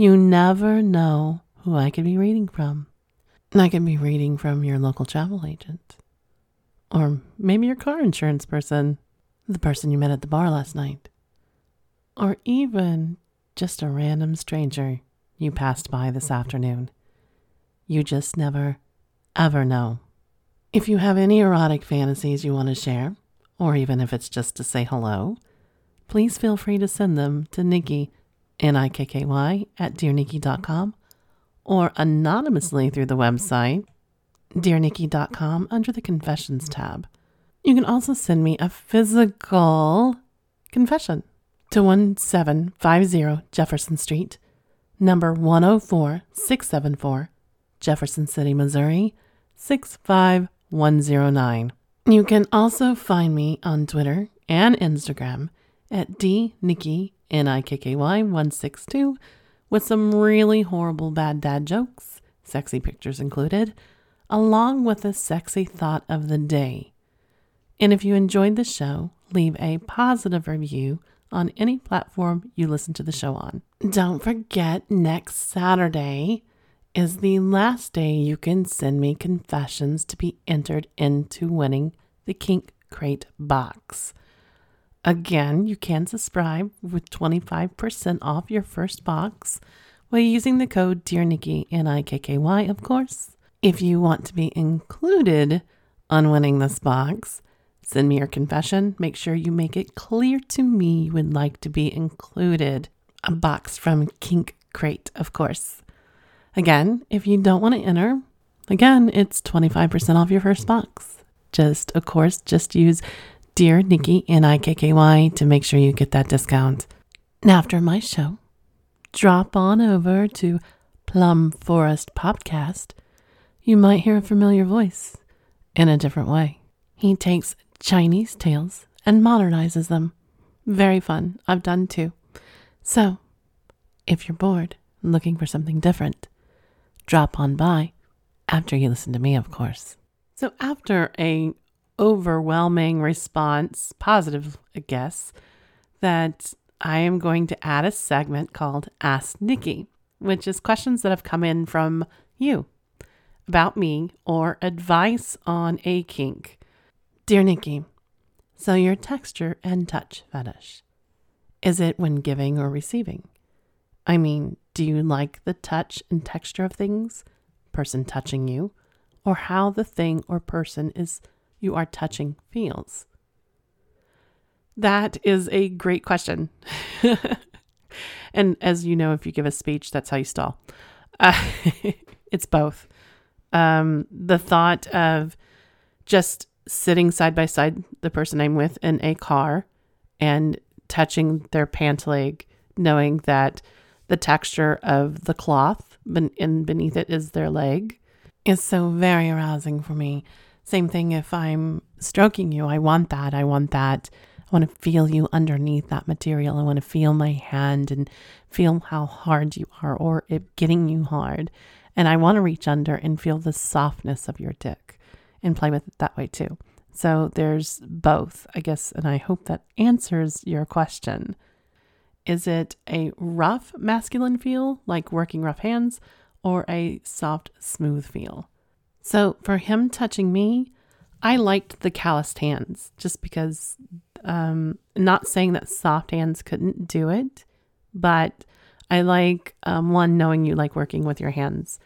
You never know who I could be reading from. I could be reading from your local travel agent, or maybe your car insurance person, the person you met at the bar last night, or even just a random stranger you passed by this afternoon. You just never, ever know. If you have any erotic fantasies you want to share, or even if it's just to say hello, please feel free to send them to Nikky N-I-K-K-Y, at dearnikky.com or anonymously through the website dearnikky.com under the confessions tab. You can also send me a physical confession to 1750 Jefferson Street, number 104674, Jefferson City, Missouri 65109. You can also find me on Twitter and Instagram at dnikky N I K K Y 162 with some really horrible bad dad jokes, sexy pictures included, along with a sexy thought of the day. And if you enjoyed the show, leave a positive review on any platform you listen to the show on. Don't forget, next Saturday is the last day you can send me confessions to be entered into winning the Kink Crate box. Again, you can subscribe with 25% off your first box by using the code Dear Nikky, N-I-K-K-Y, of course. If you want to be included on winning this box, send me your confession. Make sure you make it clear to me you would like to be included. A box from Kink Crate, of course. Again, if you don't want to enter, again, it's 25% off your first box. Just, of course, just use Dear Nikky, N I K K Y, to make sure you get that discount. After my show, drop on over to Plum Forest Podcast. You might hear a familiar voice in a different way. He takes Chinese tales and modernizes them. Very fun. I've done too. So, if you're bored looking for something different, drop on by after you listen to me, of course. So, after a overwhelming response, positive, I guess, that I am going to add a segment called Ask Nikky, which is questions that have come in from you about me or advice on a kink. Dear Nikky, so your texture and touch fetish. Is it when giving or receiving? I mean, do you like the touch and texture of things, person touching you, or how the thing or person is you are touching feels? That is a great question. and as you know, if you give a speech, that's how you stall. Uh, it's both. Um, the thought of just sitting side by side the person I'm with in a car and touching their pant leg, knowing that the texture of the cloth and beneath it is their leg, is so very arousing for me. Same thing if I'm stroking you, I want that. I want that. I want to feel you underneath that material. I want to feel my hand and feel how hard you are or it getting you hard. And I want to reach under and feel the softness of your dick and play with it that way too. So there's both, I guess, and I hope that answers your question. Is it a rough masculine feel, like working rough hands, or a soft, smooth feel? So for him touching me, I liked the calloused hands just because, um, not saying that soft hands couldn't do it, but I like um, one knowing you like working with your hands.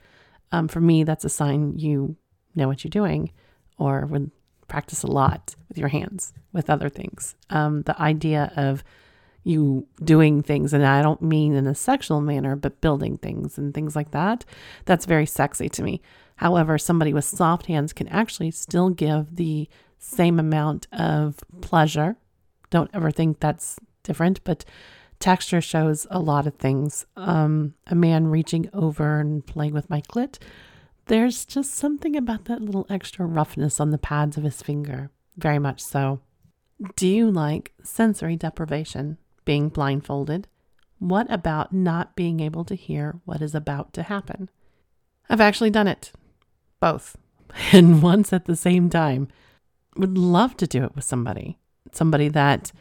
Um, for me, that's a sign you know what you're doing or would practice a lot with your hands with other things. Um, the idea of you doing things, and I don't mean in a sexual manner, but building things and things like that, that's very sexy to me. However, somebody with soft hands can actually still give the same amount of pleasure. Don't ever think that's different, but texture shows a lot of things. Um, a man reaching over and playing with my clit. There's just something about that little extra roughness on the pads of his finger. Very much so. Do you like sensory deprivation, being blindfolded? What about not being able to hear what is about to happen? I've actually done it. Both. And once at the same time. Would love to do it with somebody. Somebody that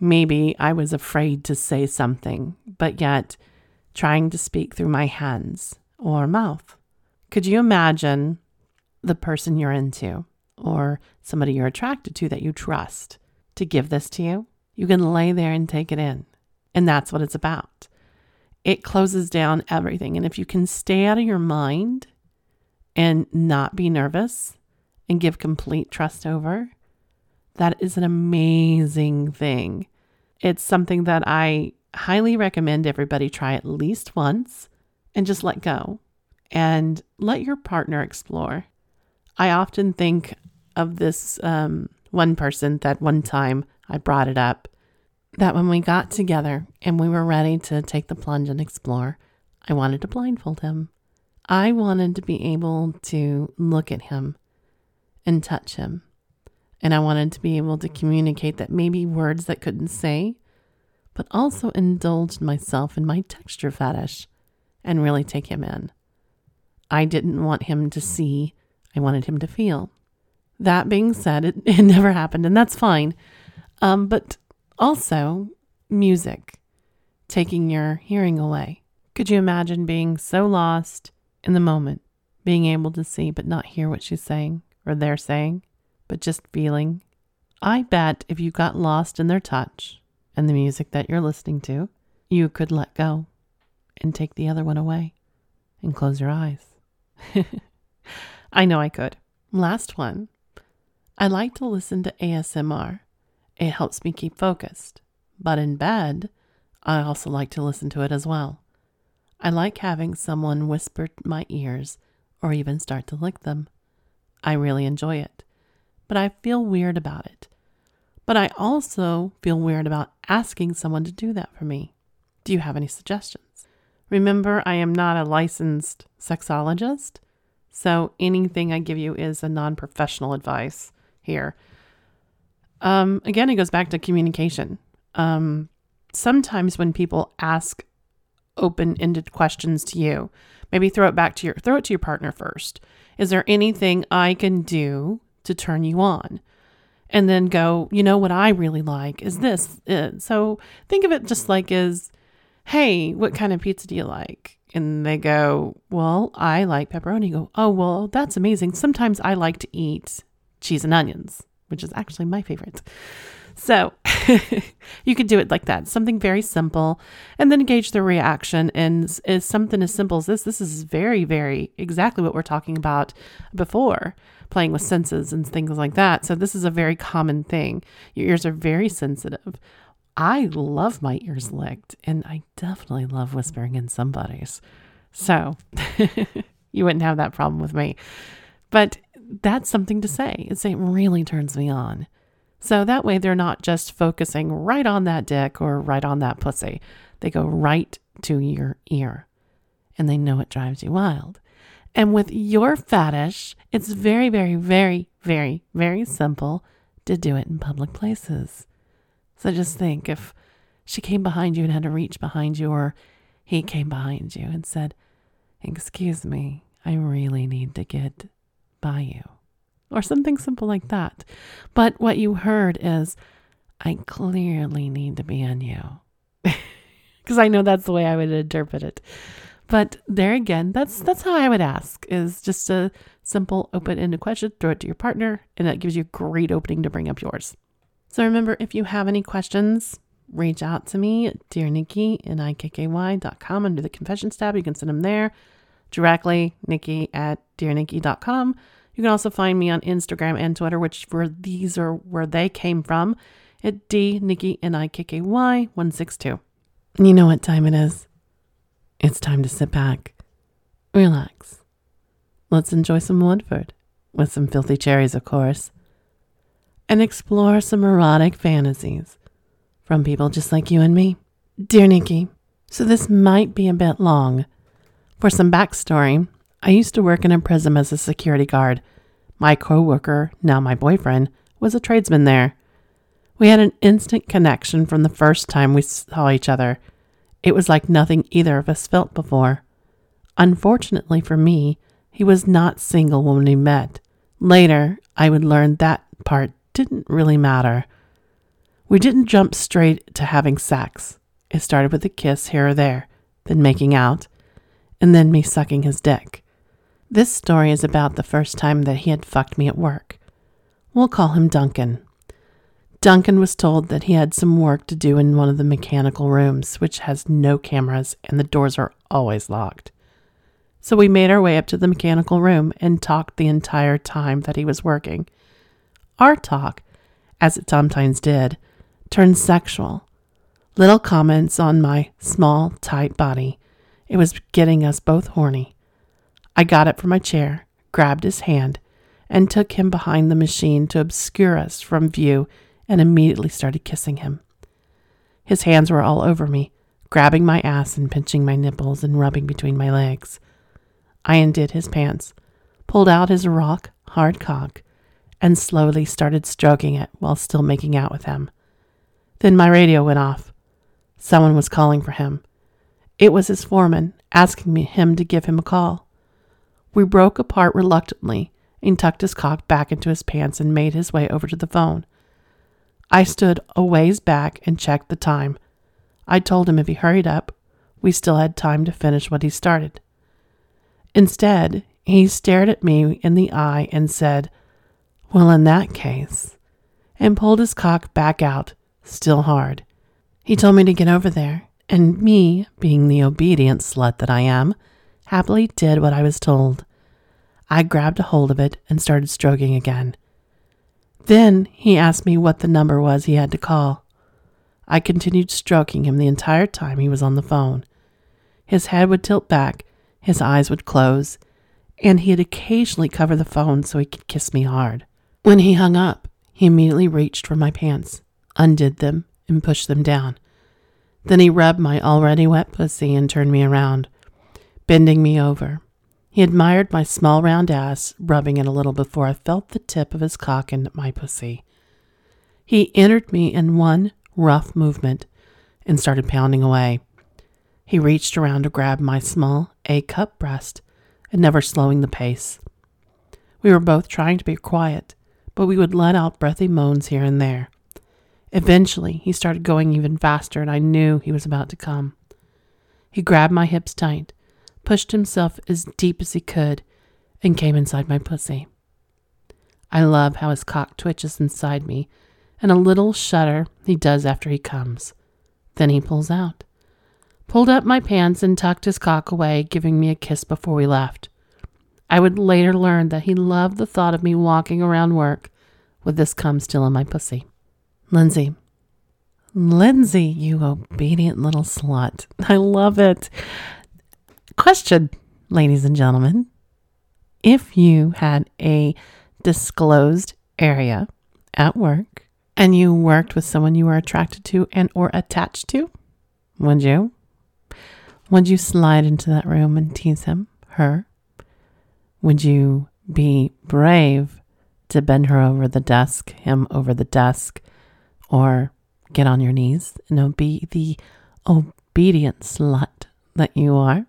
maybe I was afraid to say something, but yet trying to speak through my hands or mouth. Could you imagine the person you're into or somebody you're attracted to that you trust to give this to you? You can lay there and take it in. And that's what it's about. It closes down everything. And if you can stay out of your mind and not be nervous and give complete trust over, that is an amazing thing. It's something that I highly recommend everybody try at least once and just let go and let your partner explore. I often think of this um, one person that one time I brought it up that when we got together and we were ready to take the plunge and explore, I wanted to blindfold him. I wanted to be able to look at him and touch him. And I wanted to be able to communicate that maybe words that couldn't say, but also indulge myself in my texture fetish and really take him in. I didn't want him to see, I wanted him to feel. That being said, it, it never happened, and that's fine. Um, but also, music, taking your hearing away. Could you imagine being so lost in the moment, being able to see but not hear what she's saying or they're saying, but just feeling? I bet if you got lost in their touch and the music that you're listening to, you could let go and take the other one away and close your eyes. I know I could. Last one. I like to listen to ASMR. It helps me keep focused. But in bed, I also like to listen to it as well. I like having someone whisper my ears or even start to lick them. I really enjoy it, but I feel weird about it. But I also feel weird about asking someone to do that for me. Do you have any suggestions? Remember, I am not a licensed sexologist, so anything I give you is a non professional advice here. Um, again, it goes back to communication. Um, sometimes when people ask open-ended questions to you, maybe throw it back to your throw it to your partner first. Is there anything I can do to turn you on? And then go, you know what I really like is this. Uh, so think of it just like as, hey, what kind of pizza do you like? And they go, well, I like pepperoni. You go, oh, well, that's amazing. Sometimes I like to eat cheese and onions which is actually my favorite. So you could do it like that, something very simple, and then gauge the reaction. And is something as simple as this, this is very, very exactly what we're talking about before playing with senses and things like that. So this is a very common thing. Your ears are very sensitive. I love my ears licked, and I definitely love whispering in somebody's. So you wouldn't have that problem with me. But that's something to say. It's, it really turns me on. So that way they're not just focusing right on that dick or right on that pussy. They go right to your ear and they know it drives you wild. And with your fetish, it's very, very, very, very, very simple to do it in public places. So just think if she came behind you and had to reach behind you, or he came behind you and said, Excuse me, I really need to get by you, or something simple like that. But what you heard is, I clearly need to be on you. Because I know that's the way I would interpret it. But there again, that's that's how I would ask is just a simple open-ended question, throw it to your partner, and that gives you a great opening to bring up yours. So remember, if you have any questions, reach out to me at dearnikky, N-I-K-K-Y.com under the confessions tab. You can send them there directly, nikky at dearnikky.com. You can also find me on Instagram and Twitter, which where these are where they came from, at D Nikky N I K K Y 162. And you know what time it is? It's time to sit back, relax. Let's enjoy some Woodford, with some filthy cherries, of course, and explore some erotic fantasies from people just like you and me. Dear Nikky, so this might be a bit long. For some backstory, I used to work in a prison as a security guard. My coworker, now my boyfriend, was a tradesman there. We had an instant connection from the first time we saw each other. It was like nothing either of us felt before. Unfortunately for me, he was not single when we met. Later, I would learn that part didn't really matter. We didn't jump straight to having sex. It started with a kiss here or there, then making out, and then me sucking his dick. This story is about the first time that he had fucked me at work. We'll call him Duncan. Duncan was told that he had some work to do in one of the mechanical rooms, which has no cameras and the doors are always locked. So we made our way up to the mechanical room and talked the entire time that he was working. Our talk, as it sometimes did, turned sexual. Little comments on my small, tight body. It was getting us both horny. I got up from my chair, grabbed his hand, and took him behind the machine to obscure us from view and immediately started kissing him. His hands were all over me, grabbing my ass and pinching my nipples and rubbing between my legs. I undid his pants, pulled out his rock hard cock, and slowly started stroking it while still making out with him. Then my radio went off. Someone was calling for him. It was his foreman, asking me, him to give him a call. We broke apart reluctantly and tucked his cock back into his pants and made his way over to the phone. I stood a ways back and checked the time. I told him if he hurried up, we still had time to finish what he started. Instead, he stared at me in the eye and said, Well, in that case, and pulled his cock back out, still hard. He told me to get over there, and me, being the obedient slut that I am, happily did what I was told. I grabbed a hold of it and started stroking again. Then he asked me what the number was he had to call. I continued stroking him the entire time he was on the phone. His head would tilt back, his eyes would close, and he'd occasionally cover the phone so he could kiss me hard. When he hung up, he immediately reached for my pants, undid them, and pushed them down. Then he rubbed my already wet pussy and turned me around, bending me over. He admired my small round ass, rubbing it a little before I felt the tip of his cock in my pussy. He entered me in one rough movement and started pounding away. He reached around to grab my small A cup breast and never slowing the pace. We were both trying to be quiet, but we would let out breathy moans here and there. Eventually, he started going even faster, and I knew he was about to come. He grabbed my hips tight pushed himself as deep as he could, and came inside my pussy. I love how his cock twitches inside me, and a little shudder he does after he comes. Then he pulls out. Pulled up my pants and tucked his cock away, giving me a kiss before we left. I would later learn that he loved the thought of me walking around work with this cum still in my pussy. Lindsay. Lindsay, you obedient little slut. I love it. Question, ladies and gentlemen. If you had a disclosed area at work and you worked with someone you were attracted to and or attached to, would you? Would you slide into that room and tease him, her? Would you be brave to bend her over the desk, him over the desk, or get on your knees and be the obedient slut that you are?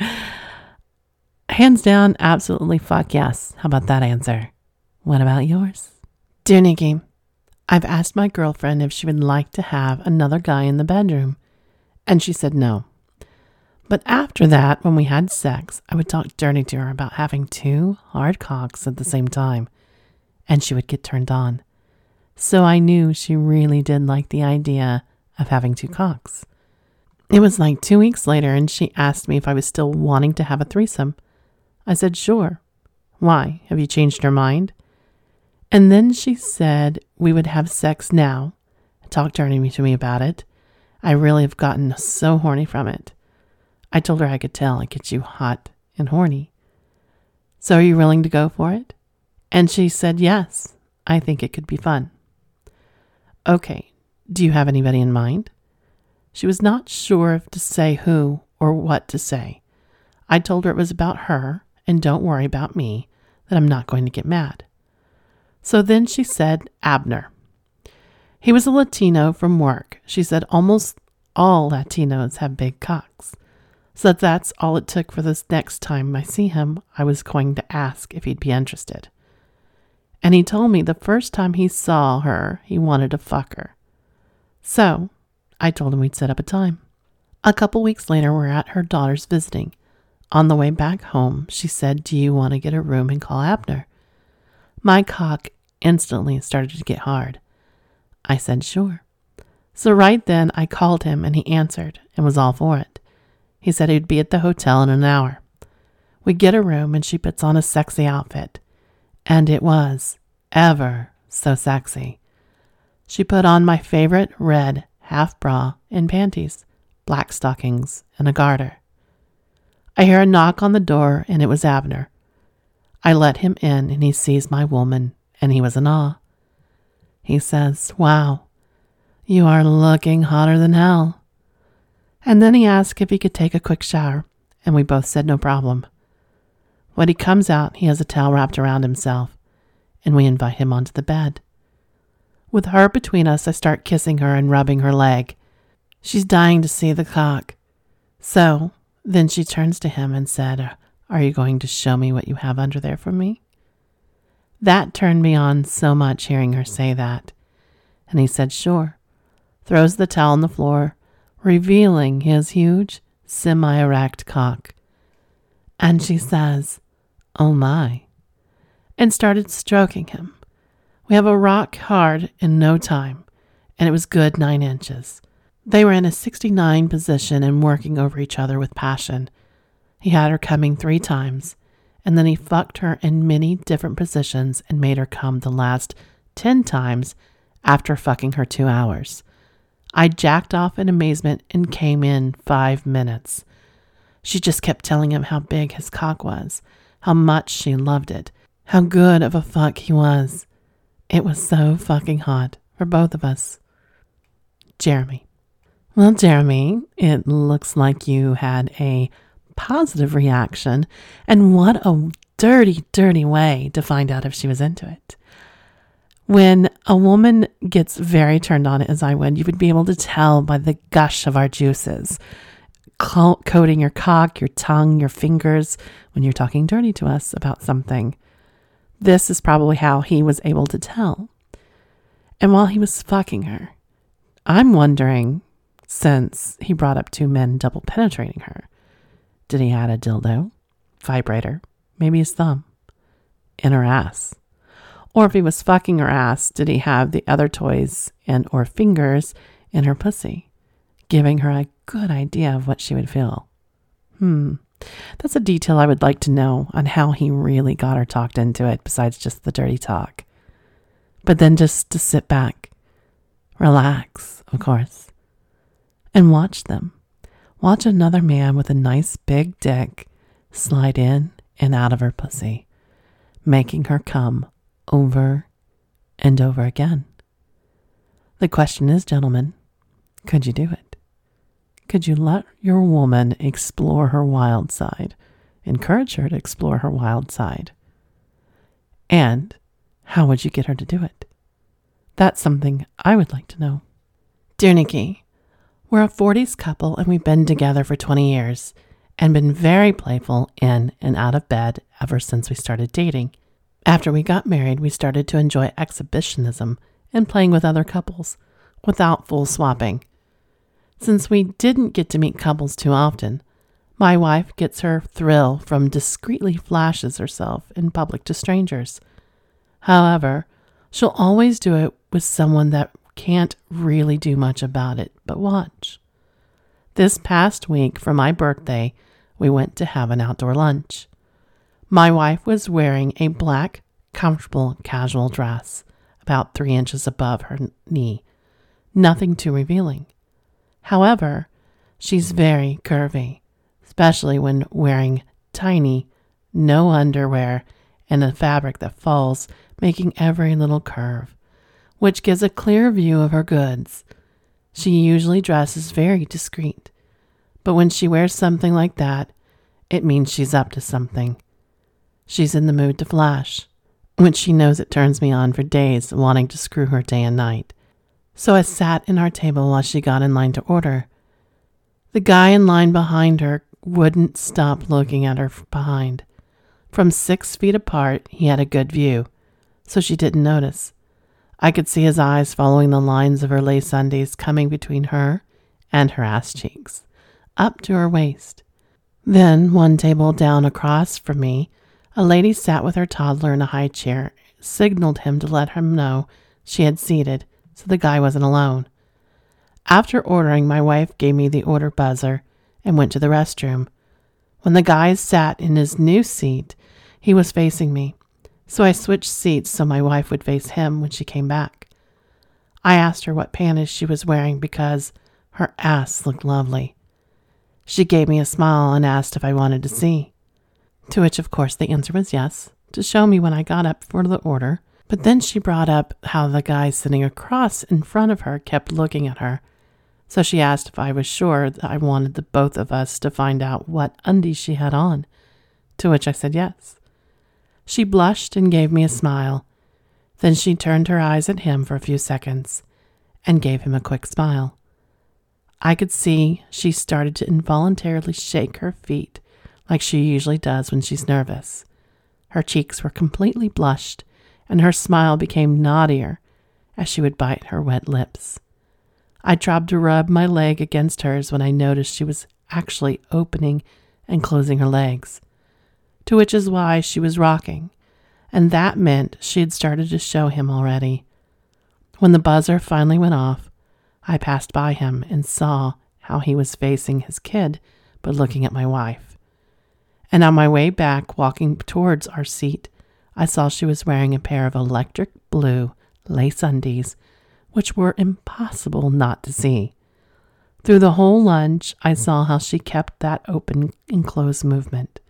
Hands down, absolutely fuck yes. How about that answer? What about yours? Dear Nikky, I've asked my girlfriend if she would like to have another guy in the bedroom, and she said no. But after that, when we had sex, I would talk dirty to her about having two hard cocks at the same time, and she would get turned on. So I knew she really did like the idea of having two cocks. It was like two weeks later, and she asked me if I was still wanting to have a threesome. I said, Sure. Why? Have you changed your mind? And then she said we would have sex now. Talk dirty to me about it. I really have gotten so horny from it. I told her I could tell it gets you hot and horny. So are you willing to go for it? And she said, Yes, I think it could be fun. Okay, do you have anybody in mind? She was not sure if to say who or what to say. I told her it was about her and don't worry about me, that I'm not going to get mad. So then she said Abner. He was a Latino from work. She said almost all Latinos have big cocks. So that's all it took for this next time I see him, I was going to ask if he'd be interested. And he told me the first time he saw her, he wanted to fuck her. So I told him we'd set up a time. A couple weeks later, we're at her daughter's visiting. On the way back home, she said, Do you want to get a room and call Abner? My cock instantly started to get hard. I said, Sure. So right then, I called him and he answered and was all for it. He said he'd be at the hotel in an hour. We get a room and she puts on a sexy outfit. And it was ever so sexy. She put on my favorite red half bra and panties, black stockings, and a garter. I hear a knock on the door, and it was Abner. I let him in, and he sees my woman, and he was in awe. He says, Wow, you are looking hotter than hell. And then he asked if he could take a quick shower, and we both said no problem. When he comes out, he has a towel wrapped around himself, and we invite him onto the bed. With her between us, I start kissing her and rubbing her leg. She's dying to see the cock. So then she turns to him and said, Are you going to show me what you have under there for me? That turned me on so much hearing her say that. And he said, Sure. Throws the towel on the floor, revealing his huge, semi erect cock. And she says, Oh my, and started stroking him. We have a rock hard in no time, and it was good nine inches. They were in a 69 position and working over each other with passion. He had her coming three times, and then he fucked her in many different positions and made her come the last 10 times after fucking her two hours. I jacked off in amazement and came in five minutes. She just kept telling him how big his cock was, how much she loved it, how good of a fuck he was. It was so fucking hot for both of us. Jeremy. Well, Jeremy, it looks like you had a positive reaction, and what a dirty, dirty way to find out if she was into it. When a woman gets very turned on, as I would, you would be able to tell by the gush of our juices coating your cock, your tongue, your fingers when you're talking dirty to us about something. This is probably how he was able to tell. And while he was fucking her, I'm wondering since he brought up two men double penetrating her. Did he add a dildo, vibrator, maybe his thumb, in her ass? Or if he was fucking her ass, did he have the other toys and or fingers in her pussy, giving her a good idea of what she would feel? Hmm. That's a detail I would like to know on how he really got her talked into it, besides just the dirty talk. But then just to sit back, relax, of course, and watch them. Watch another man with a nice big dick slide in and out of her pussy, making her come over and over again. The question is, gentlemen, could you do it? Could you let your woman explore her wild side? Encourage her to explore her wild side? And how would you get her to do it? That's something I would like to know. Dear Nikky, we're a 40s couple and we've been together for 20 years and been very playful in and out of bed ever since we started dating. After we got married, we started to enjoy exhibitionism and playing with other couples without full swapping. Since we didn't get to meet couples too often, my wife gets her thrill from discreetly flashes herself in public to strangers. However, she'll always do it with someone that can't really do much about it but watch. This past week for my birthday, we went to have an outdoor lunch. My wife was wearing a black, comfortable, casual dress, about three inches above her knee, nothing too revealing. However, she's very curvy, especially when wearing tiny, no underwear and a fabric that falls, making every little curve which gives a clear view of her goods. She usually dresses very discreet, but when she wears something like that, it means she's up to something. She's in the mood to flash, which she knows it turns me on for days, wanting to screw her day and night. So I sat in our table while she got in line to order. The guy in line behind her wouldn't stop looking at her behind. From six feet apart, he had a good view, so she didn't notice. I could see his eyes following the lines of her lace undies coming between her and her ass cheeks, up to her waist. Then, one table down across from me, a lady sat with her toddler in a high chair, signaled him to let him know she had seated so the guy wasn't alone. After ordering, my wife gave me the order buzzer and went to the restroom. When the guy sat in his new seat, he was facing me, so I switched seats so my wife would face him when she came back. I asked her what panties she was wearing because her ass looked lovely. She gave me a smile and asked if I wanted to see. To which, of course, the answer was yes, to show me when I got up for the order. But then she brought up how the guy sitting across in front of her kept looking at her. So she asked if I was sure that I wanted the both of us to find out what undies she had on. To which I said yes. She blushed and gave me a smile. Then she turned her eyes at him for a few seconds and gave him a quick smile. I could see she started to involuntarily shake her feet like she usually does when she's nervous. Her cheeks were completely blushed, and her smile became naughtier as she would bite her wet lips. I tried to rub my leg against hers when I noticed she was actually opening and closing her legs, to which is why she was rocking, and that meant she had started to show him already. When the buzzer finally went off, I passed by him and saw how he was facing his kid but looking at my wife and on my way back, walking towards our seat, I saw she was wearing a pair of electric blue lace undies, which were impossible not to see. Through the whole lunch, I saw how she kept that open and closed movement.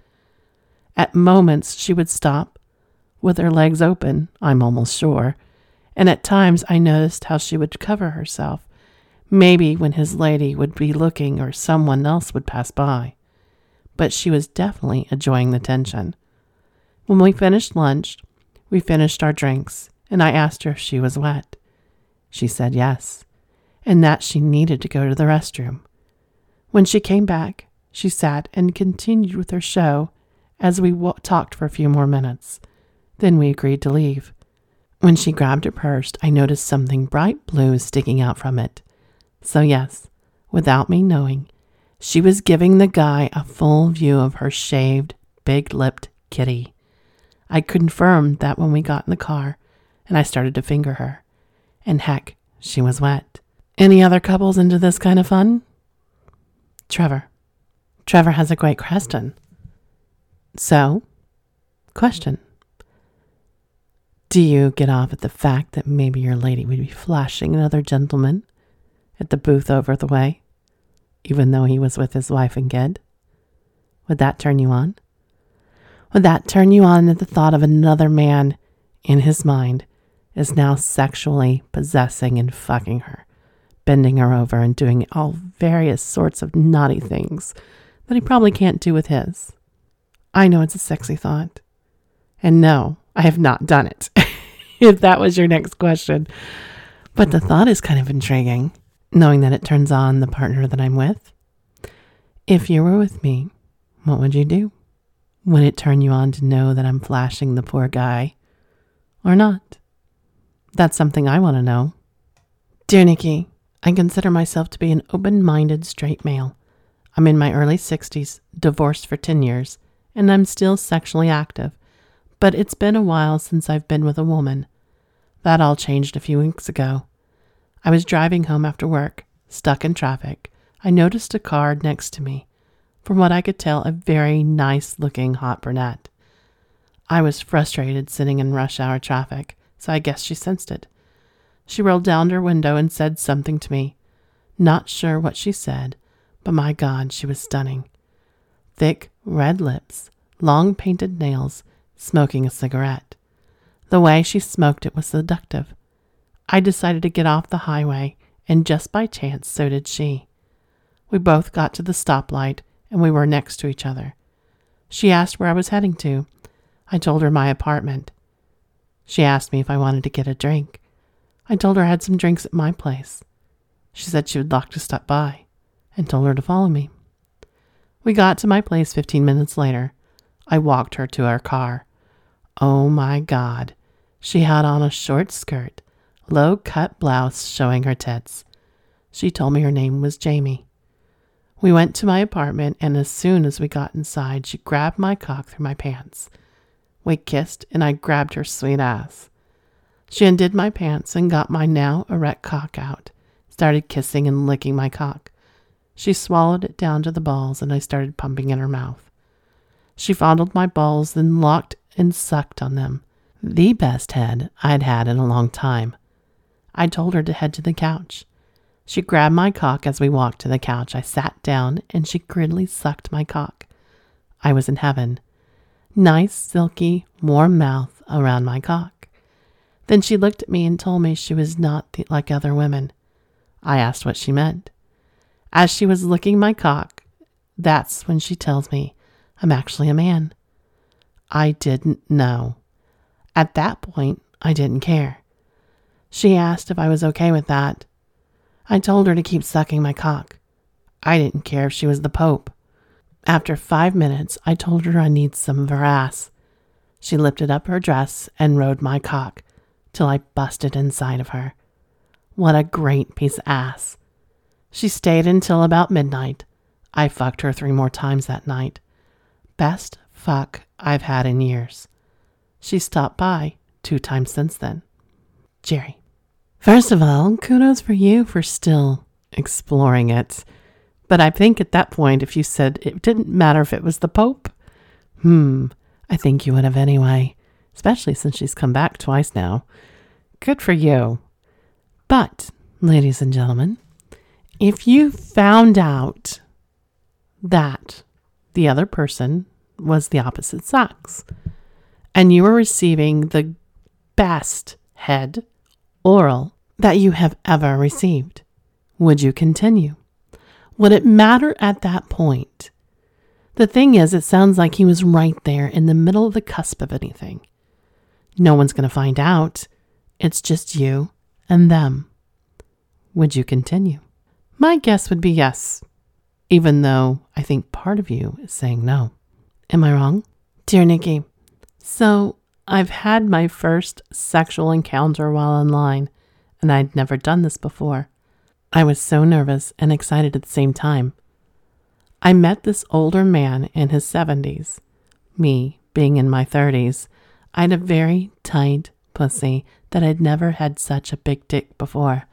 At moments, she would stop, with her legs open, I'm almost sure, and at times I noticed how she would cover herself, maybe when his lady would be looking or someone else would pass by but she was definitely enjoying the tension. When we finished lunch, we finished our drinks, and I asked her if she was wet. She said yes, and that she needed to go to the restroom. When she came back, she sat and continued with her show as we w- talked for a few more minutes. Then we agreed to leave. When she grabbed her purse, I noticed something bright blue sticking out from it. So, yes, without me knowing, she was giving the guy a full view of her shaved, big lipped kitty. I confirmed that when we got in the car and I started to finger her. And heck, she was wet. Any other couples into this kind of fun? Trevor. Trevor has a great question. So, question Do you get off at the fact that maybe your lady would be flashing another gentleman at the booth over the way? even though he was with his wife and kid? Would that turn you on? Would that turn you on at the thought of another man in his mind is now sexually possessing and fucking her, bending her over and doing all various sorts of naughty things that he probably can't do with his? I know it's a sexy thought. And no, I have not done it, if that was your next question. But the thought is kind of intriguing knowing that it turns on the partner that I'm with. If you were with me, what would you do? Would it turn you on to know that I'm flashing the poor guy or not? That's something I want to know. Dear Nikky, I consider myself to be an open minded straight male. I'm in my early 60s, divorced for 10 years, and I'm still sexually active, but it's been a while since I've been with a woman. That all changed a few weeks ago. I was driving home after work, stuck in traffic. I noticed a car next to me. From what I could tell, a very nice looking hot brunette. I was frustrated sitting in rush hour traffic, so I guess she sensed it. She rolled down her window and said something to me. Not sure what she said, but my God, she was stunning. Thick, red lips, long painted nails, smoking a cigarette. The way she smoked it was seductive. I decided to get off the highway and just by chance, so did she. We both got to the stoplight and we were next to each other. She asked where I was heading to. I told her my apartment. She asked me if I wanted to get a drink. I told her I had some drinks at my place. She said she would like to stop by and told her to follow me. We got to my place 15 minutes later. I walked her to our car. Oh my God. She had on a short skirt, low cut blouse showing her tits. She told me her name was Jamie. We went to my apartment, and as soon as we got inside, she grabbed my cock through my pants. We kissed, and I grabbed her sweet ass. She undid my pants and got my now erect cock out, started kissing and licking my cock. She swallowed it down to the balls, and I started pumping in her mouth. She fondled my balls, then locked and sucked on them. The best head I'd had in a long time. I told her to head to the couch. She grabbed my cock as we walked to the couch. I sat down and she gridly sucked my cock. I was in heaven. Nice, silky, warm mouth around my cock. Then she looked at me and told me she was not the, like other women. I asked what she meant. As she was licking my cock, that's when she tells me I'm actually a man. I didn't know. At that point, I didn't care. She asked if I was okay with that. I told her to keep sucking my cock. I didn't care if she was the Pope. After five minutes, I told her I need some of her ass. She lifted up her dress and rode my cock till I busted inside of her. What a great piece of ass. She stayed until about midnight. I fucked her three more times that night. Best fuck I've had in years. She stopped by two times since then. Jerry. First of all, kudos for you for still exploring it. But I think at that point, if you said it didn't matter if it was the Pope, hmm, I think you would have anyway, especially since she's come back twice now. Good for you. But, ladies and gentlemen, if you found out that the other person was the opposite sex and you were receiving the best head oral that you have ever received? Would you continue? Would it matter at that point? The thing is, it sounds like he was right there in the middle of the cusp of anything. No one's going to find out. It's just you and them. Would you continue? My guess would be yes, even though I think part of you is saying no. Am I wrong? Dear Nikky, so I've had my first sexual encounter while online, and I'd never done this before. I was so nervous and excited at the same time. I met this older man in his 70s. Me, being in my 30s, I had a very tight pussy that I'd never had such a big dick before.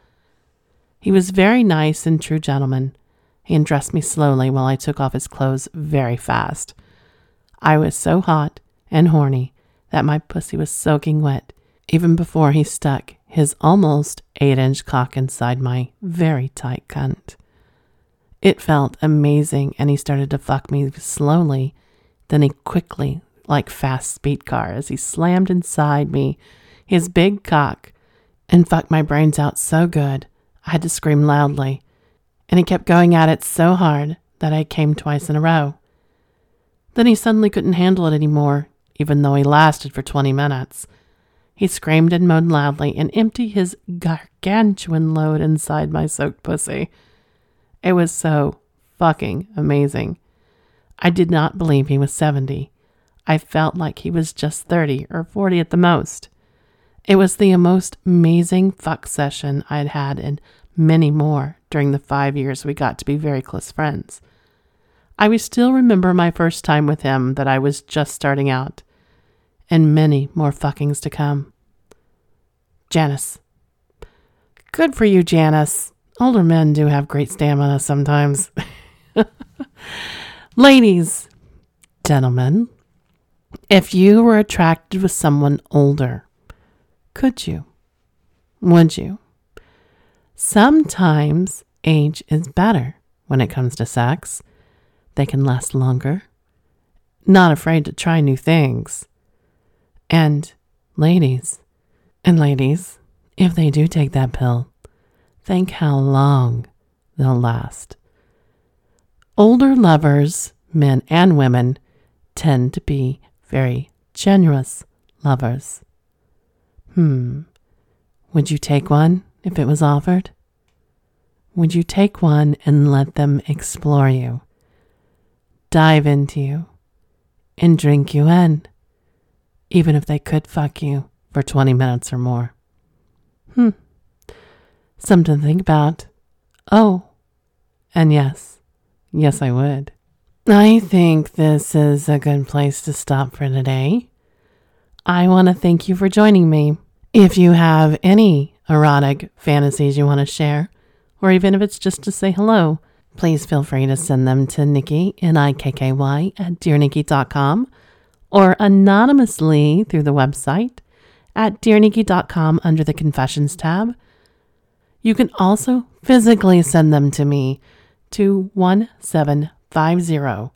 He was very nice and true gentleman. He undressed me slowly while I took off his clothes very fast. I was so hot and horny that my pussy was soaking wet even before he stuck his almost eight inch cock inside my very tight cunt. It felt amazing, and he started to fuck me slowly. Then he quickly, like fast speed car, as he slammed inside me his big cock and fucked my brains out so good I had to scream loudly. And he kept going at it so hard that I came twice in a row. Then he suddenly couldn't handle it anymore even though he lasted for 20 minutes. He screamed and moaned loudly and emptied his gargantuan load inside my soaked pussy. It was so fucking amazing. I did not believe he was 70. I felt like he was just 30 or 40 at the most. It was the most amazing fuck session I had had and many more during the five years we got to be very close friends. I still remember my first time with him that I was just starting out and many more fuckings to come. Janice. Good for you, Janice. Older men do have great stamina sometimes. Ladies, gentlemen, if you were attracted with someone older, could you? Would you? Sometimes age is better when it comes to sex. They can last longer. Not afraid to try new things. And ladies, and ladies, if they do take that pill, think how long they'll last. Older lovers, men and women, tend to be very generous lovers. Hmm. Would you take one if it was offered? Would you take one and let them explore you, dive into you, and drink you in, even if they could fuck you for 20 minutes or more? Hmm. Something to think about. Oh, and yes, yes, I would. I think this is a good place to stop for today. I want to thank you for joining me. If you have any erotic fantasies you want to share, or even if it's just to say hello, please feel free to send them to Nikky, N-I-K-K-Y, at dearnikky.com or anonymously through the website at dearnikky.com under the Confessions tab. You can also physically send them to me to 1750,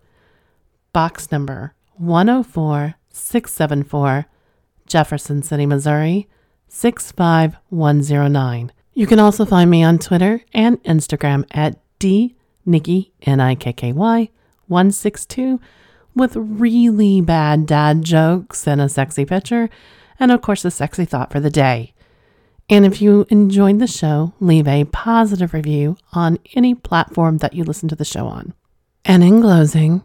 box number 104674, Jefferson City, Missouri 65109. You can also find me on Twitter and Instagram at dnikky, N-I-K-K-Y, 162 with really bad dad jokes and a sexy picture, and of course, a sexy thought for the day. And if you enjoyed the show, leave a positive review on any platform that you listen to the show on. And in closing,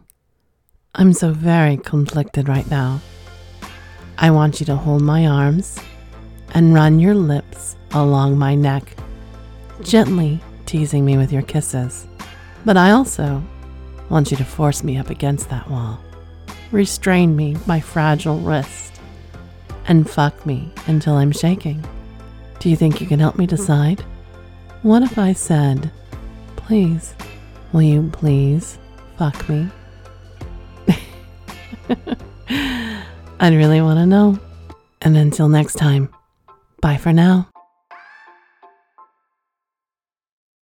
I'm so very conflicted right now. I want you to hold my arms and run your lips along my neck, gently teasing me with your kisses. But I also want you to force me up against that wall, restrain me, my fragile wrist, and fuck me until I'm shaking. Do you think you can help me decide? What if I said, please, will you please fuck me? I'd really want to know. And until next time, bye for now.